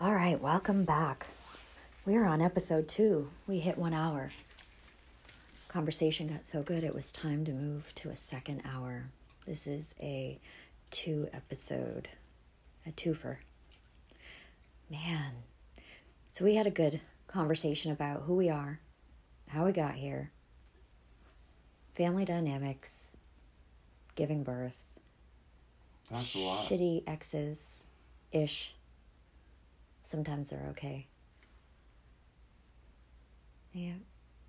All right, welcome back. We're on episode two. We hit one hour. Conversation got so good, it was time to move to a second hour. This is a two episode, a twofer. Man. So we had a good conversation about who we are, how we got here, family dynamics, giving birth, That's a lot. shitty exes ish. Sometimes they're okay. Yeah.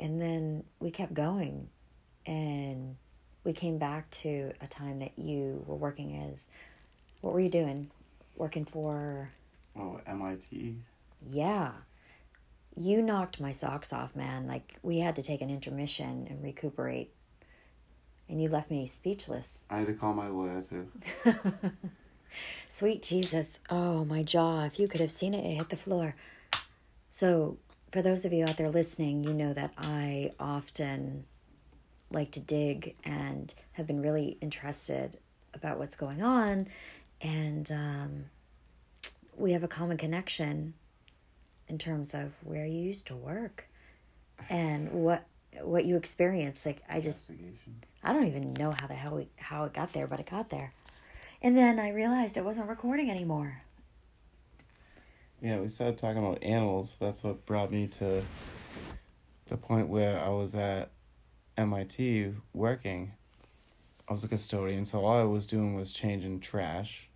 And then we kept going and we came back to a time that you were working as what were you doing? Working for Oh, MIT. yeah. You knocked my socks off, man. Like we had to take an intermission and recuperate. And you left me speechless. I had to call my lawyer too. Sweet Jesus. Oh, my jaw. If you could have seen it, it hit the floor. So, for those of you out there listening, you know that I often like to dig and have been really interested about what's going on. And um, we have a common connection in terms of where you used to work and what what you experienced like i just I don't even know how the hell we, how it got there, but it got there. And then I realized it wasn't recording anymore. Yeah, we started talking about animals. That's what brought me to the point where I was at MIT working. I was a custodian, so all I was doing was changing trash.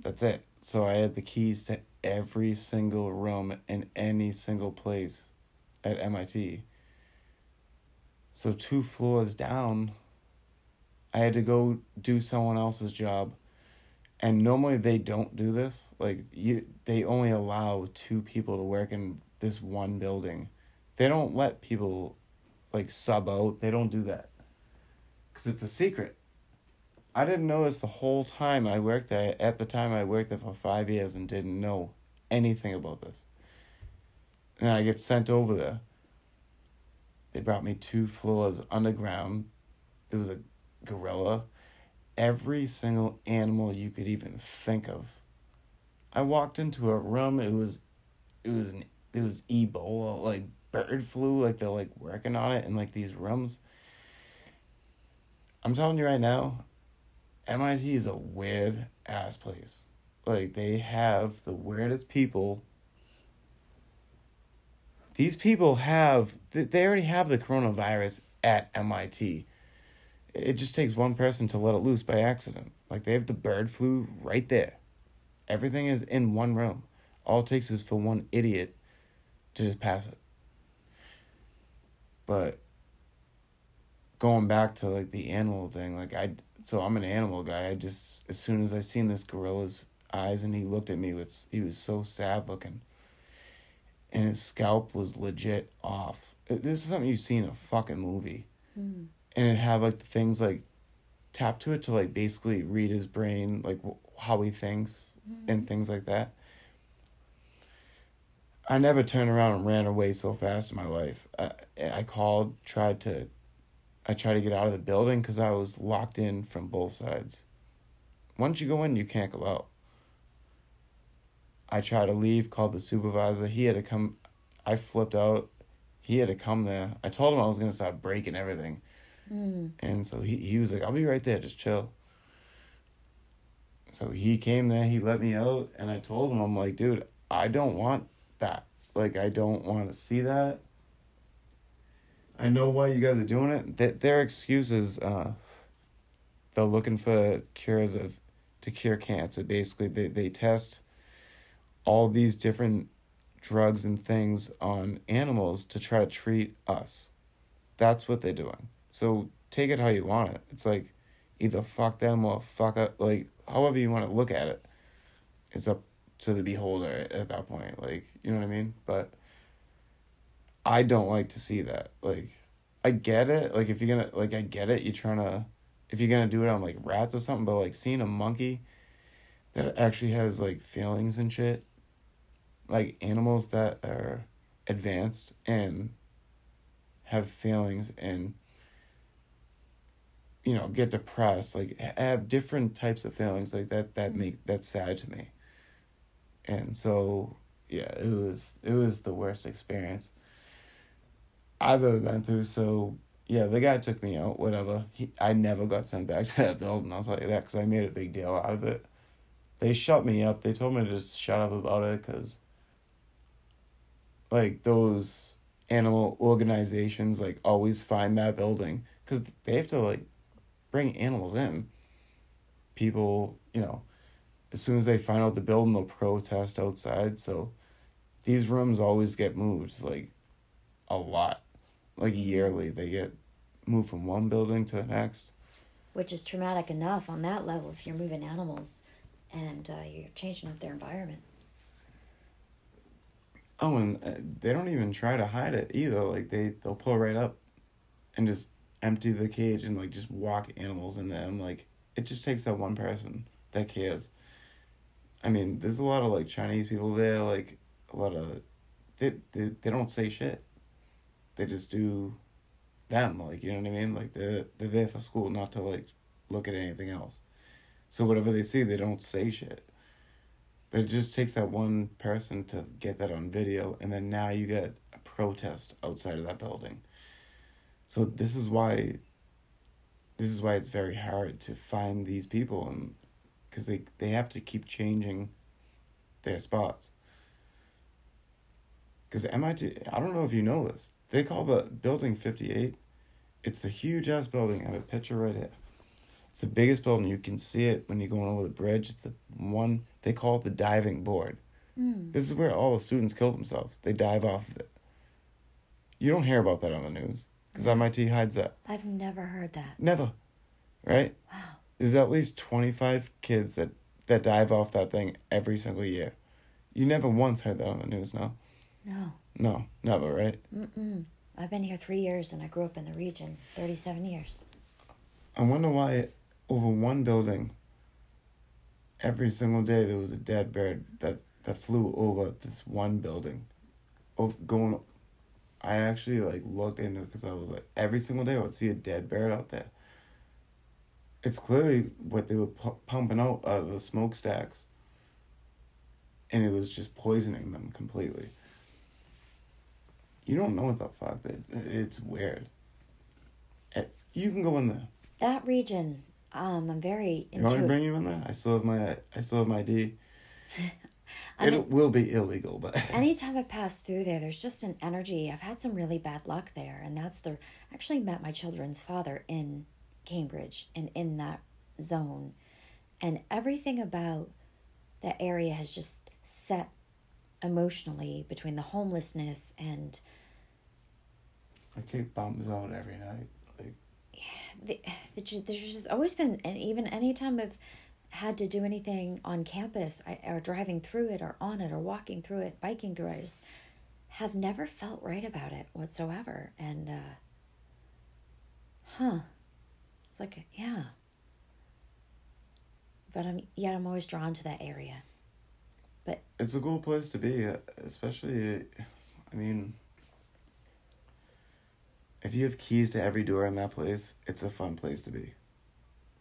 That's it. So I had the keys to every single room in any single place at MIT. So two floors down, I had to go do someone else's job. And normally they don't do this. Like you they only allow two people to work in this one building. They don't let people like sub out. They don't do that. Cuz it's a secret. I didn't know this the whole time I worked there. At the time I worked there for 5 years and didn't know anything about this. And I get sent over there. They brought me two floors underground. There was a gorilla, every single animal you could even think of. I walked into a room. It was, it was an, it was Ebola, like bird flu. Like they're like working on it in like these rooms. I'm telling you right now, MIT is a weird ass place. Like they have the weirdest people. These people have they they already have the coronavirus at MIT. It just takes one person to let it loose by accident. Like they have the bird flu right there. Everything is in one room. All it takes is for one idiot to just pass it. But going back to like the animal thing, like I so I'm an animal guy. I just as soon as I seen this gorilla's eyes and he looked at me with he was so sad looking. And his scalp was legit off. This is something you see in a fucking movie hmm. And it had like the things like tap to it to like basically read his brain like wh- how he thinks and mm-hmm. things like that. I never turned around and ran away so fast in my life. I, I called tried to i tried to get out of the building because i was locked in from both sides. Once you go in you can't go out. I tried to leave called the supervisor. He had to come i flipped out. He had to come there. I told him I was gonna start breaking everything, and so he he was like, "I'll be right there, just chill." So he came there. He let me out, and I told him, "I'm like, dude, I don't want that. Like, I don't want to see that. I know why you guys are doing it. That their excuse is, uh, they're looking for cures of to cure cancer. Basically, they they test all these different drugs and things on animals to try to treat us. That's what they're doing. So take it how you want it. It's like either fuck them or fuck up like however you want to look at it. It's up to the beholder at that point. Like, you know what I mean? But I don't like to see that. Like I get it. Like if you're gonna like I get it, you're trying to if you're gonna do it on like rats or something, but like seeing a monkey that actually has like feelings and shit like animals that are advanced and have feelings and you know get depressed like have different types of feelings like that that mm-hmm. make that's sad to me and so yeah, it was it was the worst experience I've ever been through. So yeah, the guy took me out. Whatever. He, I never got sent back to that building. I'll tell you that because I made a big deal out of it. They shut me up. They told me to just shut up about it because, like those animal organizations, like always find that building because they have to like bring animals in. People, you know, as soon as they find out the building, they'll protest outside. So these rooms always get moved like a lot like yearly they get moved from one building to the next which is traumatic enough on that level if you're moving animals and uh, you're changing up their environment oh and uh, they don't even try to hide it either like they they'll pull right up and just empty the cage and like just walk animals in there like it just takes that one person that cares i mean there's a lot of like chinese people there like a lot of they, they they don't say shit. They just do them, like you know what I mean? Like they're they're there for school, not to like look at anything else. So whatever they see, they don't say shit. But it just takes that one person to get that on video, and then now you get a protest outside of that building. So this is why. This is why it's very hard to find these people, and because they they have to keep changing their spots. Because MIT, I don't know if you know this, they call the building 58, it's the huge ass building. I have a picture right here. It's the biggest building. You can see it when you're going over the bridge. It's the one, they call it the diving board. Mm. This is where all the students kill themselves. They dive off of it. You don't hear about that on the news because MIT hides that. I've never heard that. Never. Right? Wow. There's at least 25 kids that, that dive off that thing every single year. You never once heard that on the news, no? No. No, never, right? Mm-mm. I've been here three years and I grew up in the region 37 years. I wonder why over one building, every single day there was a dead bird that, that flew over this one building. Going, I actually like looked into it because I was like, every single day I would see a dead bird out there. It's clearly what they were pu- pumping out out of the smokestacks. And it was just poisoning them completely. You don't know what the fuck that it's weird. Eh, you can go in there. That region, um, I'm very. Into... You want me to bring you in there? I still have my I still have my ID. it mean, will be illegal, but anytime I pass through there, there's just an energy. I've had some really bad luck there, and that's the. Actually, met my children's father in Cambridge and in that zone, and everything about that area has just set emotionally between the homelessness and I kick bombs out every night. Like the, the, there's just always been, and even anytime I've had to do anything on campus, or driving through it, or on it, or walking through it, biking through it, I just have never felt right about it whatsoever. And uh, huh, it's like yeah, but I'm yet I'm always drawn to that area. But it's a cool place to be, especially. I mean, if you have keys to every door in that place, it's a fun place to be.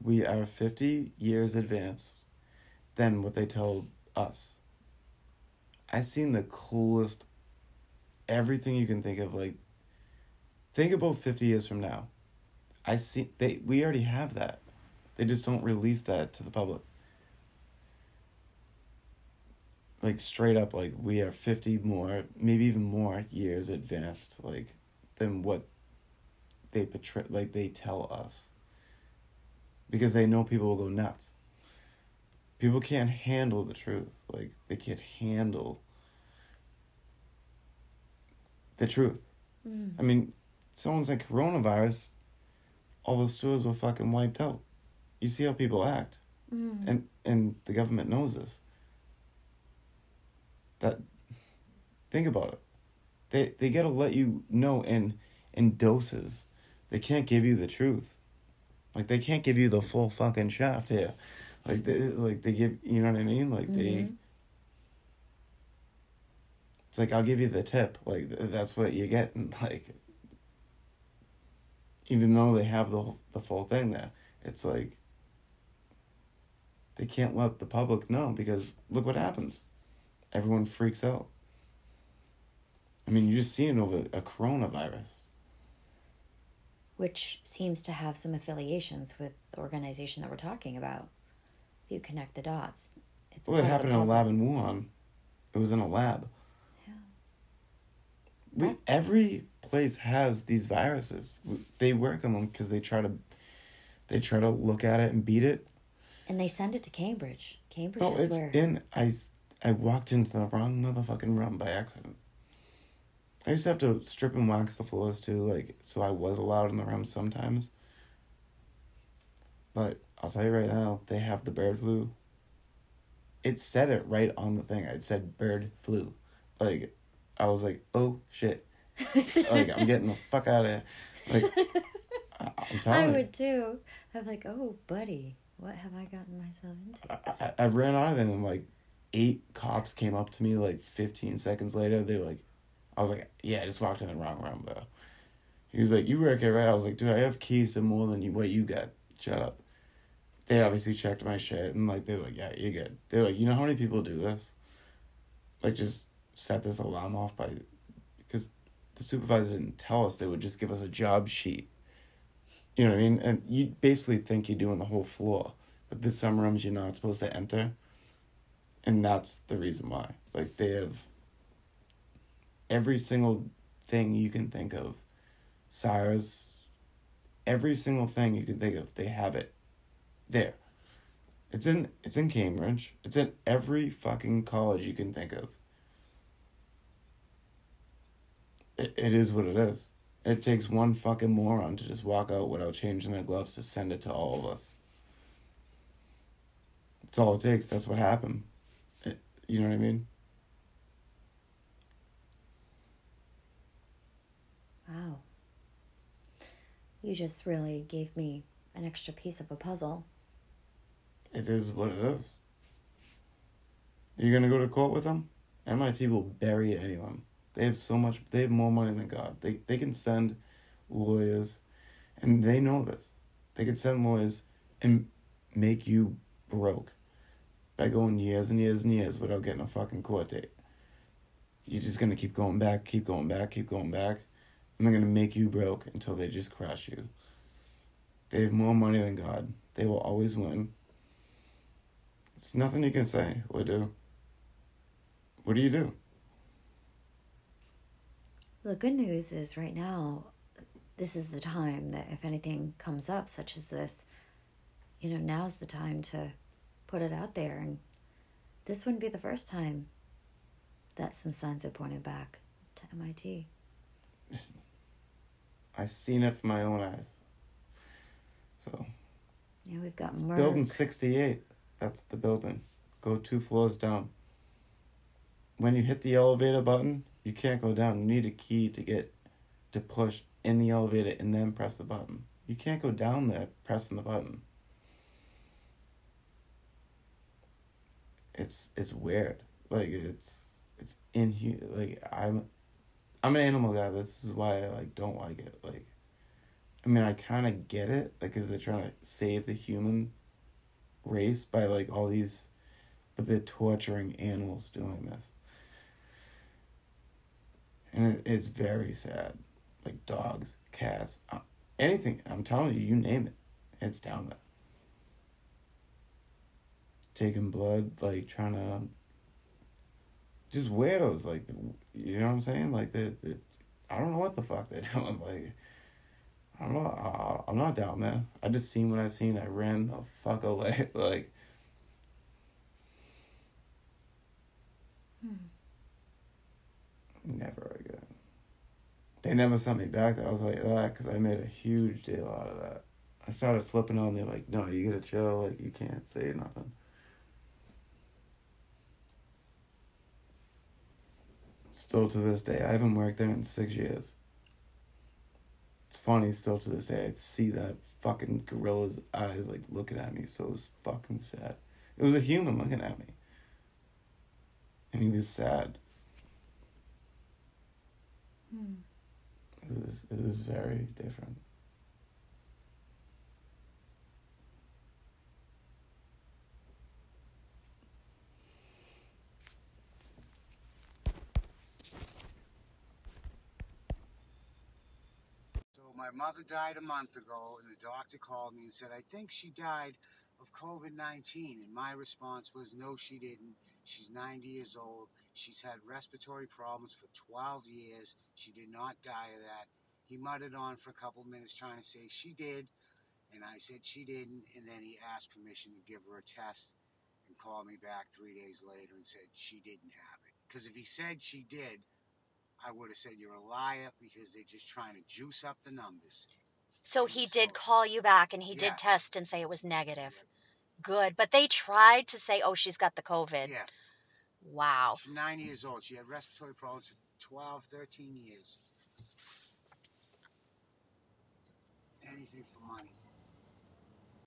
We are 50 years advanced than what they told us. I've seen the coolest everything you can think of like think about 50 years from now. I see they we already have that. They just don't release that to the public. Like straight up like we are 50 more, maybe even more years advanced like than what they portray like they tell us because they know people will go nuts. People can't handle the truth. Like they can't handle the truth. Mm. i mean someone's like coronavirus all those stores were fucking wiped out. You see how people act. Mm. and and the government knows this. That think about it. They they got to let you know in in doses. They can't give you the truth. Like they can't give you the full fucking shaft here. Like they like they give you know what I mean? Like mm-hmm. they It's like I'll give you the tip. Like that's what you get and like even though they have the the full thing there, it's like they can't let the public know because look what happens. everyone freaks out. I mean, you're just seeing over a coronavirus. Which seems to have some affiliations with the organization that we're talking about. If you connect the dots, it's well, it happened in a lab in Wuhan. It was in a lab. Yeah. We, every place has these viruses. They work on them because they try to, they try to look at it and beat it. And they send it to Cambridge. Cambridge no, is it's where. in. I, I walked into the wrong motherfucking room by accident. I used to have to strip and wax the floors too, like so I was allowed in the room sometimes. But I'll tell you right now, they have the bird flu. It said it right on the thing. It said bird flu. Like I was like, oh shit. like I'm getting the fuck out of here. Like I'm telling I you. would too. I'm like, oh buddy, what have I gotten myself into? I, I, I ran out of them and like eight cops came up to me like 15 seconds later. They were like, I was like, yeah, I just walked in the wrong room, bro. He was like, you work here, right? I was like, dude, I have keys to more than you, what you got. Shut up. They obviously checked my shit and like, they were like, yeah, you're good. They were like, you know how many people do this? Like, just set this alarm off by, because the supervisor didn't tell us, they would just give us a job sheet. You know what I mean? And you basically think you're doing the whole floor, but there's some rooms you're not supposed to enter. And that's the reason why. Like, they have every single thing you can think of. SARS, every single thing you can think of, they have it there. It's in it's in Cambridge. It's in every fucking college you can think of. It, it is what it is. It takes one fucking moron to just walk out without changing their gloves to send it to all of us. That's all it takes. That's what happened. It, you know what I mean? Wow. You just really gave me an extra piece of a puzzle. It is what it is. Are you gonna go to court with them? MIT will bury anyone. They have so much. They have more money than God. They they can send lawyers, and they know this. They can send lawyers and make you broke by going years and years and years without getting a fucking court date. You're just gonna keep going back, keep going back, keep going back and they're going to make you broke until they just crush you. They have more money than God. They will always win. It's nothing you can say or do. What do you do? The good news is right now, this is the time that if anything comes up, such as this, you know, now's the time to put it out there. And this wouldn't be the first time that some signs have pointed back to MIT. I seen it with my own eyes. So. Yeah, we've got Merck. Building sixty eight. That's the building. Go two floors down. When you hit the elevator button, you can't go down. You need a key to get to push in the elevator and then press the button. You can't go down there pressing the button. It's it's weird. Like it's it's inhuman. Like I'm I'm an animal guy. This is why I like don't like it. Like, I mean, I kind of get it, like, cause they're trying to save the human race by like all these, but they're torturing animals doing this, and it, it's very sad. Like dogs, cats, uh, anything. I'm telling you, you name it, it's down there. Taking blood, like trying to just weirdos, like you know what I'm saying? Like the, the I don't know what the fuck they're doing. Like I don't know. I, I'm not down there. I just seen what I seen. I ran the fuck away. like. Hmm. Never again. They never sent me back there. I was like that because I made a huge deal out of that. I started flipping on. They're like, "No, you gotta chill. Like you can't say nothing." Still to this day, I haven't worked there in six years. It's funny, still to this day, I see that fucking gorilla's eyes like looking at me, so it was fucking sad. It was a human looking at me. And he was sad. Hmm. It was it was very different. Mother died a month ago, and the doctor called me and said, I think she died of COVID 19. And my response was, No, she didn't. She's 90 years old. She's had respiratory problems for 12 years. She did not die of that. He muttered on for a couple minutes trying to say she did. And I said she didn't. And then he asked permission to give her a test and called me back three days later and said she didn't have it. Because if he said she did, I would have said you're a liar because they're just trying to juice up the numbers. So he So- did call you back and he Yeah. did test and say it was negative. Good. But they tried to say, oh, she's got the COVID. Yeah, Wow. she's 90 years old. She had respiratory problems for 12, 13 years. Anything for money.